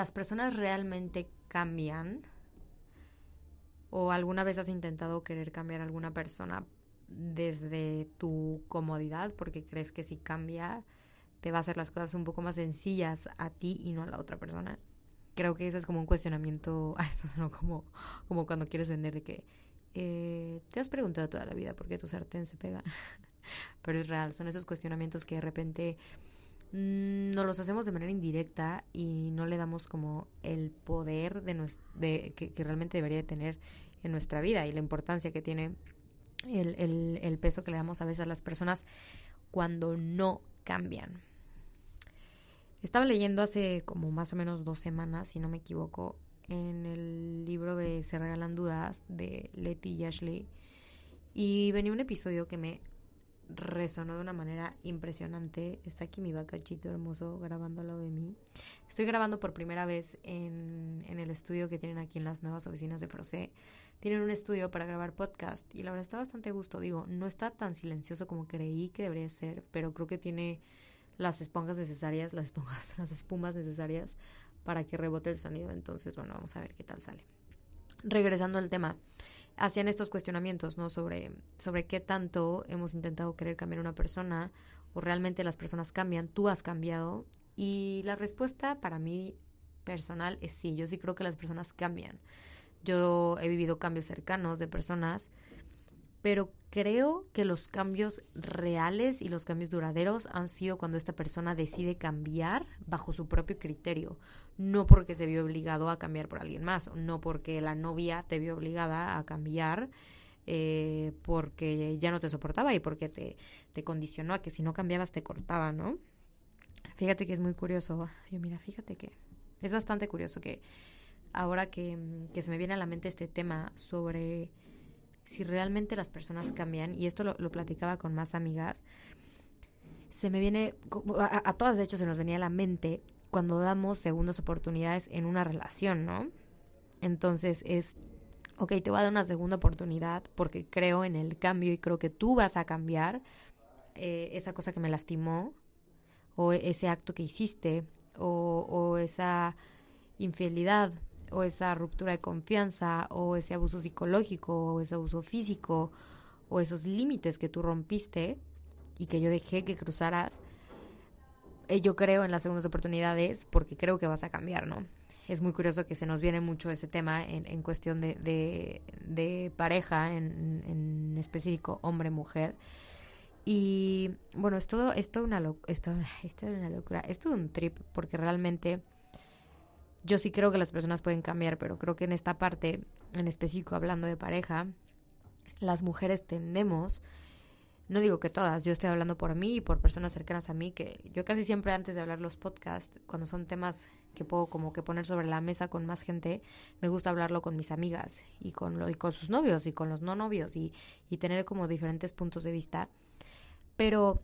las personas realmente cambian o alguna vez has intentado querer cambiar a alguna persona desde tu comodidad porque crees que si cambia te va a hacer las cosas un poco más sencillas a ti y no a la otra persona. Creo que ese es como un cuestionamiento, a eso no como, como cuando quieres vender de que eh, te has preguntado toda la vida por qué tu sartén se pega. Pero es real, son esos cuestionamientos que de repente mm, nos los hacemos de manera indirecta y no le damos como el poder de, de que, realmente debería de tener en nuestra vida y la importancia que tiene el, el, el peso que le damos a veces a las personas cuando no cambian. Estaba leyendo hace como más o menos dos semanas, si no me equivoco, en el libro de Se regalan dudas de Letty y Ashley. Y venía un episodio que me resonó de una manera impresionante. Está aquí mi bacachito hermoso grabando lado de mí. Estoy grabando por primera vez en, en el estudio que tienen aquí en las nuevas oficinas de Frosé. Tienen un estudio para grabar podcast y la verdad está bastante gusto. Digo, no está tan silencioso como creí que debería ser, pero creo que tiene las esponjas necesarias, las esponjas, las espumas necesarias para que rebote el sonido. Entonces, bueno, vamos a ver qué tal sale. Regresando al tema, hacían estos cuestionamientos, ¿no? Sobre, sobre qué tanto hemos intentado querer cambiar una persona o realmente las personas cambian, tú has cambiado. Y la respuesta para mí personal es sí, yo sí creo que las personas cambian. Yo he vivido cambios cercanos de personas pero creo que los cambios reales y los cambios duraderos han sido cuando esta persona decide cambiar bajo su propio criterio, no porque se vio obligado a cambiar por alguien más, no porque la novia te vio obligada a cambiar eh, porque ya no te soportaba y porque te, te condicionó a que si no cambiabas te cortaba, ¿no? Fíjate que es muy curioso. Yo, mira, fíjate que es bastante curioso que ahora que, que se me viene a la mente este tema sobre si realmente las personas cambian, y esto lo, platicaba con más amigas, se me viene, a, todas de hecho se nos venía a la mente cuando damos segundas oportunidades en una relación, ¿no? Entonces es, ok, te voy a dar una segunda oportunidad porque creo en el cambio y creo que tú vas a cambiar eh, esa cosa que me lastimó o ese acto que hiciste o esa infidelidad o esa ruptura de confianza o ese abuso psicológico o ese abuso físico o esos límites que tú rompiste y que yo dejé que cruzaras, eh, yo creo en las segundas oportunidades porque creo que vas a cambiar, ¿no? Es muy curioso que se nos viene mucho ese tema en, en cuestión de, de, pareja, en, en específico hombre-mujer. Y bueno, es todo, es una, esto es una locura, es todo un trip porque realmente yo sí creo que las personas pueden cambiar, pero creo que en esta parte, en específico hablando de pareja, las mujeres tendemos, no digo que todas, yo estoy hablando por mí y por personas cercanas a mí, que yo casi siempre antes de hablar los podcasts, cuando son temas que puedo como que poner sobre la mesa con más gente, me gusta hablarlo con mis amigas y con, lo, y con sus novios y con los no novios y, y tener como diferentes puntos de vista. Pero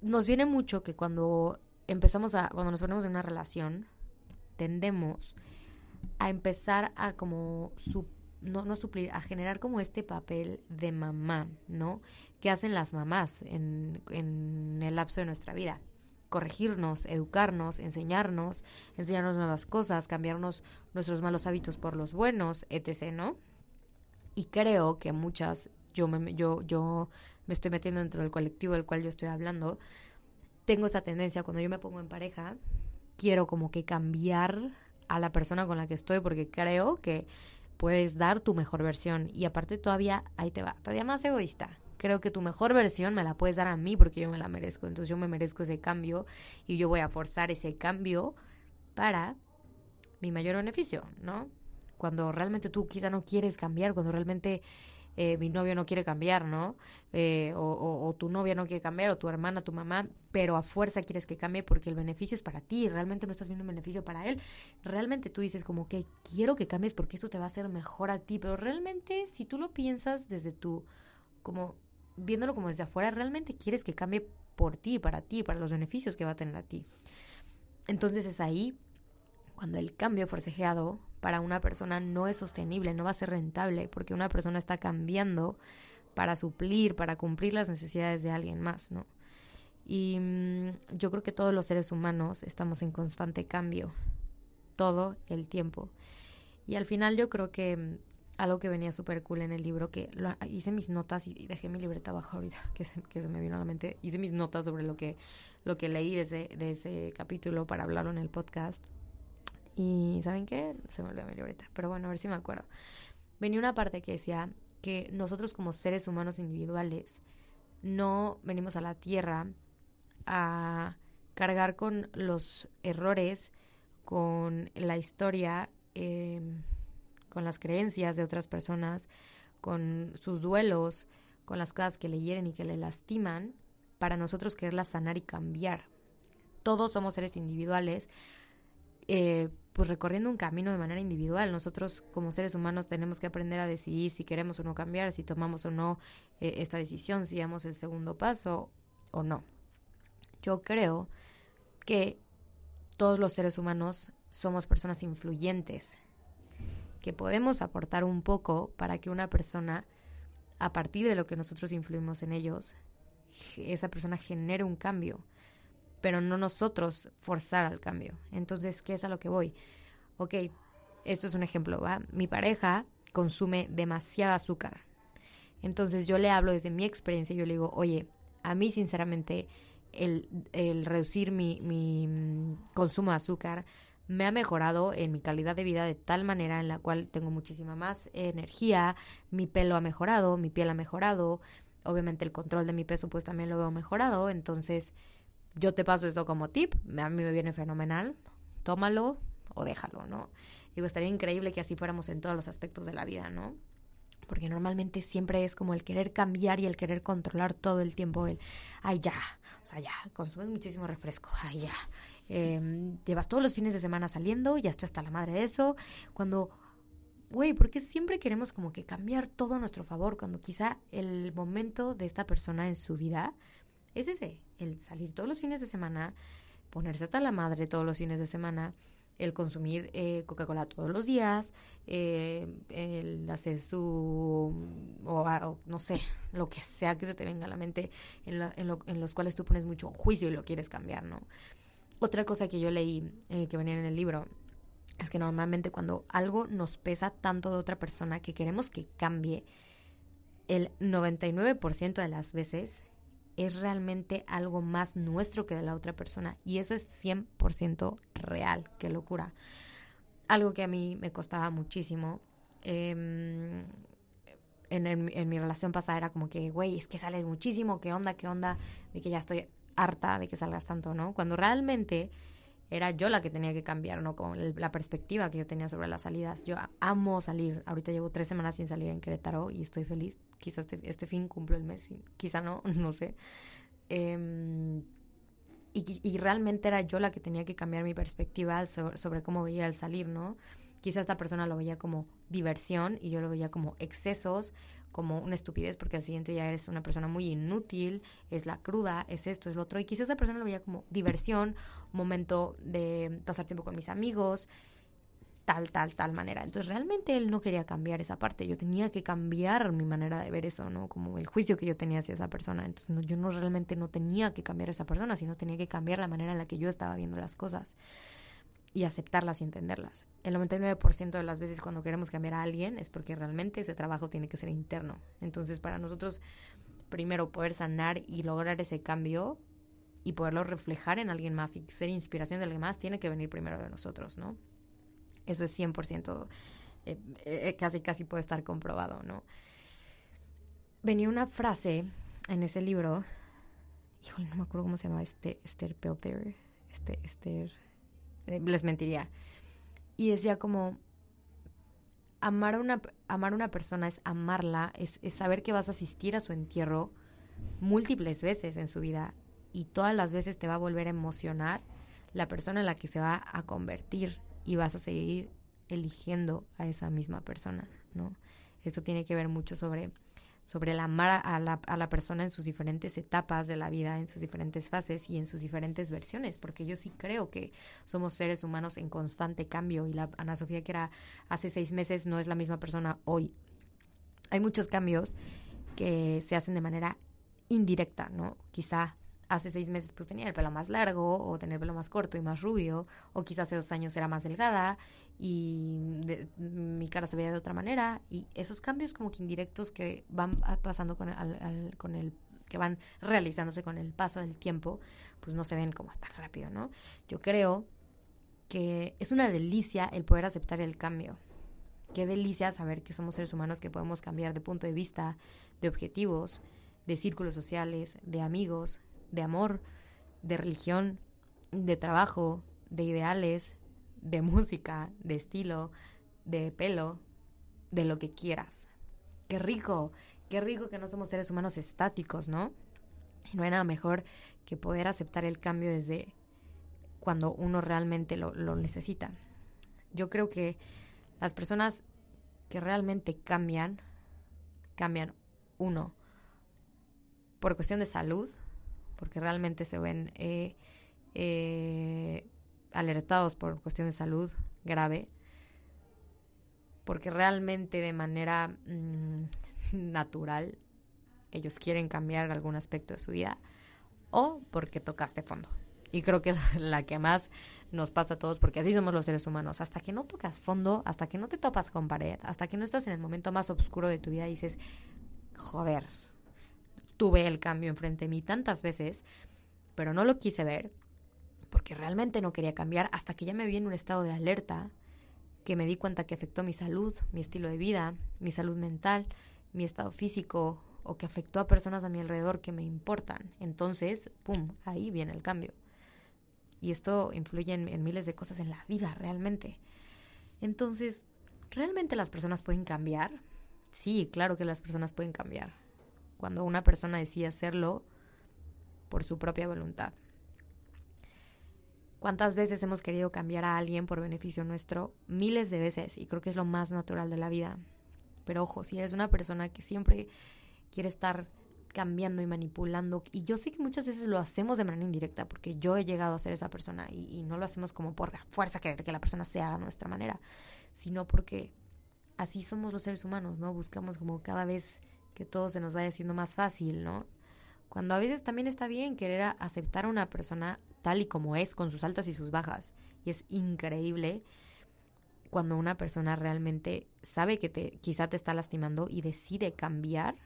nos viene mucho que cuando empezamos a, cuando nos ponemos en una relación, tendemos a empezar a como no, no suplir, a generar como este papel de mamá, ¿no? Que hacen las mamás en, en el lapso de nuestra vida. Corregirnos, educarnos, enseñarnos, enseñarnos nuevas cosas, cambiarnos nuestros malos hábitos por los buenos, etc., ¿no? Y creo que muchas, yo me, yo, yo me estoy metiendo dentro del colectivo del cual yo estoy hablando, tengo esa tendencia cuando yo me pongo en pareja, quiero como que cambiar a la persona con la que estoy porque creo que puedes dar tu mejor versión y aparte todavía ahí te va, todavía más egoísta. Creo que tu mejor versión me la puedes dar a mí porque yo me la merezco, entonces yo me merezco ese cambio y yo voy a forzar ese cambio para mi mayor beneficio, ¿no? Cuando realmente tú quizá no quieres cambiar, cuando realmente eh, mi novio no quiere cambiar, ¿no? Eh, o, tu novia no quiere cambiar, o tu hermana, tu mamá, pero a fuerza quieres que cambie porque el beneficio es para ti, realmente no estás viendo un beneficio para él. Realmente tú dices como que quiero que cambies porque esto te va a hacer mejor a ti, pero realmente si tú lo piensas desde tu, como viéndolo como desde afuera, realmente quieres que cambie por ti, para ti, para los beneficios que va a tener a ti. Entonces es ahí cuando el cambio forcejeado para una persona no es sostenible, no va a ser rentable, porque una persona está cambiando para suplir, para cumplir las necesidades de alguien más, ¿no? Y mm, yo creo que todos los seres humanos estamos en constante cambio. todo el tiempo. Y al final yo creo que mm, algo que venía súper cool en el libro, que hice mis notas y dejé mi libreta abajo ahorita, que se, que se me vino a la mente, hice mis notas sobre lo que, lo que leí de ese, de ese capítulo para hablarlo en el podcast. Y ¿saben qué? Se me olvidó mi libreta, pero bueno, a ver si me acuerdo. Venía una parte que decía que nosotros como seres humanos individuales no venimos a la Tierra a cargar con los errores, con la historia, em, con las creencias de otras personas, con sus duelos, con las cosas que le hieren y que le lastiman, para nosotros quererlas sanar y cambiar. Todos somos seres individuales, eh, pues recorriendo un camino de manera individual. Nosotros como seres humanos tenemos que aprender a decidir si queremos o no cambiar, si tomamos o no eh, esta decisión, si damos el segundo paso o no. Yo creo que todos los seres humanos somos personas influyentes, que podemos aportar un poco para que una persona, a partir de lo que nosotros influimos en ellos, esa persona genere un cambio, pero no nosotros forzar al cambio. Entonces, ¿qué es a lo que voy? Ok, esto es un ejemplo, ¿va? Mi pareja consume demasiada azúcar. Entonces yo le hablo desde mi experiencia, yo le digo, oye, a mí sinceramente el, reducir mi, mi consumo de azúcar me ha mejorado en mi calidad de vida de tal manera en la cual tengo muchísima más energía, mi pelo ha mejorado, mi piel ha mejorado, obviamente el control de mi peso pues también lo veo mejorado, entonces yo te paso esto como tip, a mí me viene fenomenal, tómalo o déjalo, ¿no? Digo, estaría increíble que así fuéramos en todos los aspectos de la vida, ¿no? porque normalmente siempre es como el querer cambiar y el querer controlar todo el tiempo el, ay ya, o sea, ya, consumes muchísimo refresco, ay ya, em, llevas todos los fines de semana saliendo, ya estoy hasta la madre de eso, cuando, güey, porque siempre queremos como que cambiar todo a nuestro favor, cuando quizá el momento de esta persona en su vida es ese, el salir todos los fines de semana, ponerse hasta la madre todos los fines de semana, el consumir eh, Coca-Cola todos los días, eh, el hacer su, o, no sé, lo que sea que se te venga a la mente, en, los cuales tú pones mucho juicio y lo quieres cambiar, ¿no? Otra cosa que yo leí, eh, que venía en el libro, es que normalmente cuando algo nos pesa tanto de otra persona que queremos que cambie, el 99% de las veces es realmente algo más nuestro que de la otra persona. Y eso es 100% real. Qué locura. Algo que a mí me costaba muchísimo. Em, en, en, mi relación pasada era como que, güey, es que sales muchísimo, qué onda, qué onda, de que ya estoy harta de que salgas tanto, ¿no? Cuando realmente era yo la que tenía que cambiar, ¿no? Con la perspectiva que yo tenía sobre las salidas. Yo amo salir. Ahorita llevo tres semanas sin salir en Querétaro y estoy feliz. Quizás este, este fin cumplo el mes, quizá no, no sé. Em, y, y, realmente era yo la que tenía que cambiar mi perspectiva sobre, sobre cómo veía el salir, ¿no? Quizá esta persona lo veía como diversión y yo lo veía como excesos, como una estupidez, porque al siguiente día eres una persona muy inútil, es la cruda, es esto, es lo otro. Y quizá esa persona lo veía como diversión, momento de pasar tiempo con mis amigos, tal, tal, tal manera. Entonces realmente él no quería cambiar esa parte, yo tenía que cambiar mi manera de ver eso, ¿no? Como el juicio que yo tenía hacia esa persona. Entonces yo no realmente no tenía que cambiar esa persona, sino tenía que cambiar la manera en la que yo estaba viendo las cosas y aceptarlas y entenderlas. El 99% de las veces cuando queremos cambiar a alguien es porque realmente ese trabajo tiene que ser interno. Entonces, para nosotros, primero poder sanar y lograr ese cambio y poderlo reflejar en alguien más y ser inspiración de alguien más, tiene que venir primero de nosotros, ¿no? Eso es 100%, eh, eh, casi, casi puede estar comprobado, ¿no? Venía una frase en ese libro, híjole, no me acuerdo cómo se llama, este, Esther Pelter, este, Esther les mentiría. Y decía como, amar a una, amar una persona es amarla, es, es saber que vas a asistir a su entierro múltiples veces en su vida y todas las veces te va a volver a emocionar la persona en la que se va a convertir y vas a seguir eligiendo a esa misma persona, ¿no? Esto tiene que ver mucho sobre sobre el amar a la, a la, persona en sus diferentes etapas de la vida, en sus diferentes fases y en sus diferentes versiones, porque yo sí creo que somos seres humanos en constante cambio y la Ana Sofía que era hace seis meses no es la misma persona hoy. Hay muchos cambios que se hacen de manera indirecta, ¿no? Quizá hace seis meses pues tenía el pelo más largo o tenía el pelo más corto y más rubio o quizás hace dos años era más delgada y mi cara se veía de otra manera y esos cambios como que indirectos que van pasando con el, con el que van realizándose con el paso del tiempo pues no se ven como tan rápido, ¿no? Yo creo que es una delicia el poder aceptar el cambio. Qué delicia saber que somos seres humanos que podemos cambiar de punto de vista, de objetivos, de círculos sociales, de amigos, de amor, de religión, de trabajo, de ideales, de música, de estilo, de pelo, de lo que quieras. Qué rico, qué rico que no somos seres humanos estáticos, ¿no? No hay nada mejor que poder aceptar el cambio desde cuando uno realmente lo, lo necesita. Yo creo que las personas que realmente cambian, cambian uno por cuestión de salud, porque realmente se ven eh, eh, alertados por cuestión de salud grave, porque realmente de manera mm, natural ellos quieren cambiar algún aspecto de su vida, o porque tocaste fondo. Y creo que es la que más nos pasa a todos, porque así somos los seres humanos. Hasta que no tocas fondo, hasta que no te topas con pared, hasta que no estás en el momento más oscuro de tu vida dices, joder, tuve el cambio enfrente de mí tantas veces, pero no lo quise ver porque realmente no quería cambiar hasta que ya me vi en un estado de alerta, que me di cuenta que afectó mi salud, mi estilo de vida, mi salud mental, mi estado físico o que afectó a personas a mi alrededor que me importan. Entonces, ¡pum!, ahí viene el cambio. Y esto influye en, en miles de cosas en la vida, realmente. Entonces, ¿realmente las personas pueden cambiar? Sí, claro que las personas pueden cambiar cuando una persona decide hacerlo por su propia voluntad. ¿Cuántas veces hemos querido cambiar a alguien por beneficio nuestro? Miles de veces, y creo que es lo más natural de la vida. Pero ojo, si eres una persona que siempre quiere estar cambiando y manipulando, y yo sé que muchas veces lo hacemos de manera indirecta, porque yo he llegado a ser esa persona, y, no lo hacemos como por fuerza querer que la persona sea a nuestra manera, sino porque así somos los seres humanos, ¿no? Buscamos como cada vez que todo se nos vaya haciendo más fácil, ¿no? Cuando a veces también está bien querer aceptar a una persona tal y como es, con sus altas y sus bajas. Y es increíble cuando una persona realmente sabe que te, quizá te está lastimando y decide cambiar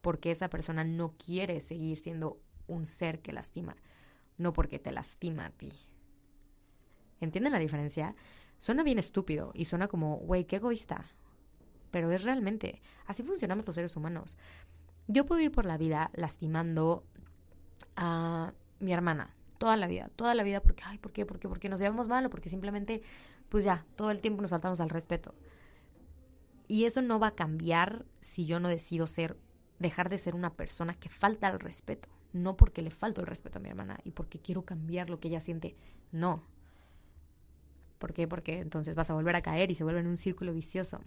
porque esa persona no quiere seguir siendo un ser que lastima, no porque te lastima a ti. ¿Entienden la diferencia? Suena bien estúpido y suena como, güey, qué egoísta pero es realmente, así funcionamos los seres humanos. Yo puedo ir por la vida lastimando a mi hermana toda la vida, toda la vida, porque, ay, ¿por qué? ¿Por qué? Porque nos llevamos mal o porque simplemente, pues ya, todo el tiempo nos faltamos al respeto. Y eso no va a cambiar si yo no decido ser, dejar de ser una persona que falta al respeto. No porque le falto el respeto a mi hermana y porque quiero cambiar lo que ella siente. No. ¿Por qué? Porque entonces vas a volver a caer y se vuelve en un círculo vicioso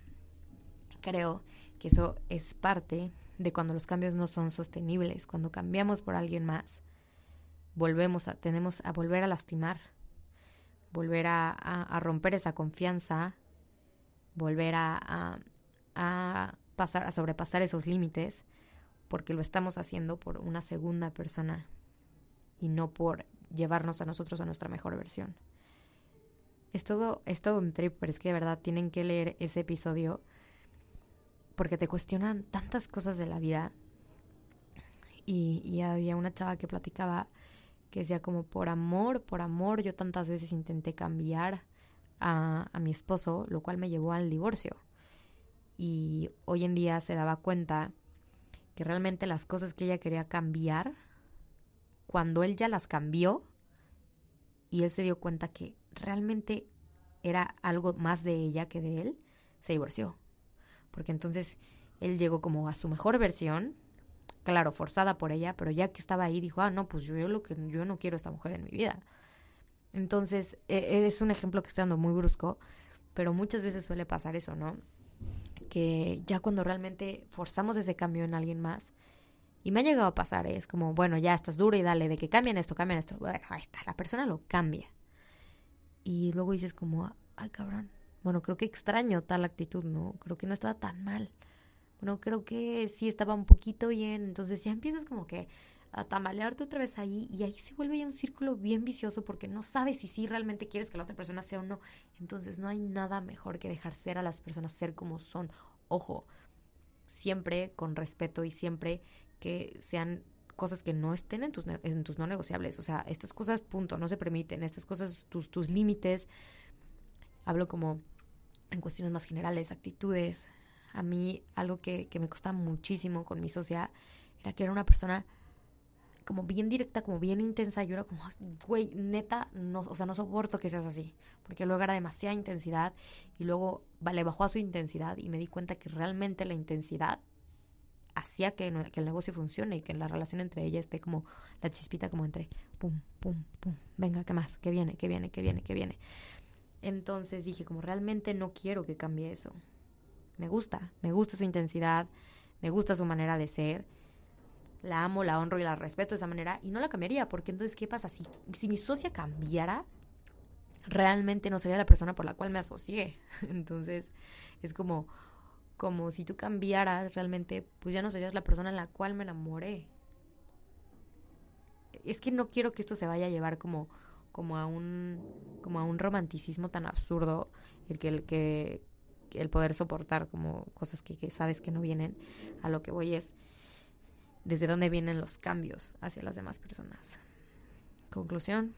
creo que eso es parte de cuando los cambios no son sostenibles, cuando cambiamos por alguien más, volvemos a, tenemos a volver a lastimar, volver a, romper esa confianza, volver a, a, pasar, a sobrepasar esos límites, porque lo estamos haciendo por una segunda persona y no por llevarnos a nosotros a nuestra mejor versión. Es todo, es todo un trip, pero es que de verdad tienen que leer ese episodio porque te cuestionan tantas cosas de la vida. Y, había una chava que platicaba que decía como por amor, por amor, yo tantas veces intenté cambiar a, a mi esposo, lo cual me llevó al divorcio. Y hoy en día se daba cuenta que realmente las cosas que ella quería cambiar, cuando él ya las cambió, y él se dio cuenta que realmente era algo más de ella que de él, se divorció porque entonces él llegó como a su mejor versión, claro, forzada por ella, pero ya que estaba ahí dijo, ah, no, pues yo, lo que yo no quiero esta mujer en mi vida. Entonces, e, es un ejemplo que estoy dando muy brusco, pero muchas veces suele pasar eso, ¿no? Que ya cuando realmente forzamos ese cambio en alguien más, y me ha llegado a pasar, ¿eh? es como, bueno, ya estás duro y dale, de que cambien esto, cambian esto. Bueno, ahí está, la persona lo cambia. Y luego dices como, ay, cabrón, bueno, creo que extraño tal actitud, ¿no? Creo que no estaba tan mal. Bueno, creo que sí estaba un poquito bien. Entonces ya empiezas como que a tambalearte otra vez ahí y ahí se vuelve ya un círculo bien vicioso porque no sabes si sí realmente quieres que la otra persona sea o no. Entonces no hay nada mejor que dejar ser a las personas ser como son. Ojo, siempre con respeto y siempre que sean cosas que no estén en tus, en tus no negociables. O sea, estas cosas, punto, no se permiten. Estas cosas, tus, tus límites. Hablo como en cuestiones más generales, actitudes. A mí algo que, que me costaba muchísimo con mi socia era que era una persona como bien directa, como bien intensa. Yo era como, güey, neta, no, o sea, no soporto que seas así. Porque luego era demasiada intensidad y luego le bajó a su intensidad y me di cuenta que realmente la intensidad hacía que, que el negocio funcione y que la relación entre ella esté como la chispita como entre pum, pum, pum, venga, ¿qué más? ¿Qué viene? ¿Qué viene? ¿Qué viene? ¿Qué viene? Entonces dije, como realmente no quiero que cambie eso. Me gusta, me gusta su intensidad, me gusta su manera de ser la amo, la honro y la respeto de esa manera y no la cambiaría, porque entonces, ¿qué pasa? Si, si mi socia cambiara, realmente no sería la persona por la cual me asocié. Entonces, es como, como si tú cambiaras realmente, pues ya no serías la persona en la cual me enamoré. Es que no quiero que esto se vaya a llevar como, como a un, como a un romanticismo tan absurdo, el que, el que, el poder soportar como cosas que, que sabes que no vienen. A lo que voy es desde dónde vienen los cambios hacia las demás personas. Conclusión,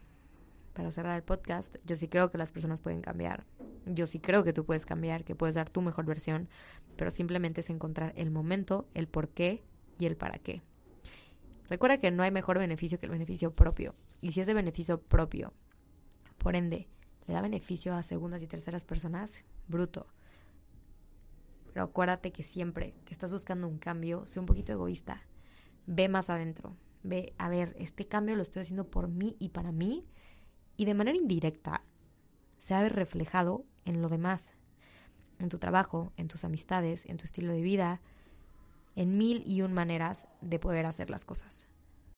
para cerrar el podcast, yo sí creo que las personas pueden cambiar. Yo sí creo que tú puedes cambiar, que puedes dar tu mejor versión, pero simplemente es encontrar el momento, el por qué y el para qué. Recuerda que no hay mejor beneficio que el beneficio propio. Y si es de beneficio propio, por ende, le da beneficio a segundas y terceras personas, bruto. Pero acuérdate que siempre que estás buscando un cambio, sé un poquito egoísta ve más adentro. Ve, a ver, este cambio lo estoy haciendo por mí y para mí. Y de manera indirecta se ha reflejado en lo demás. En tu trabajo, en tus amistades, en tu estilo de vida, en mil y un maneras de poder hacer las cosas.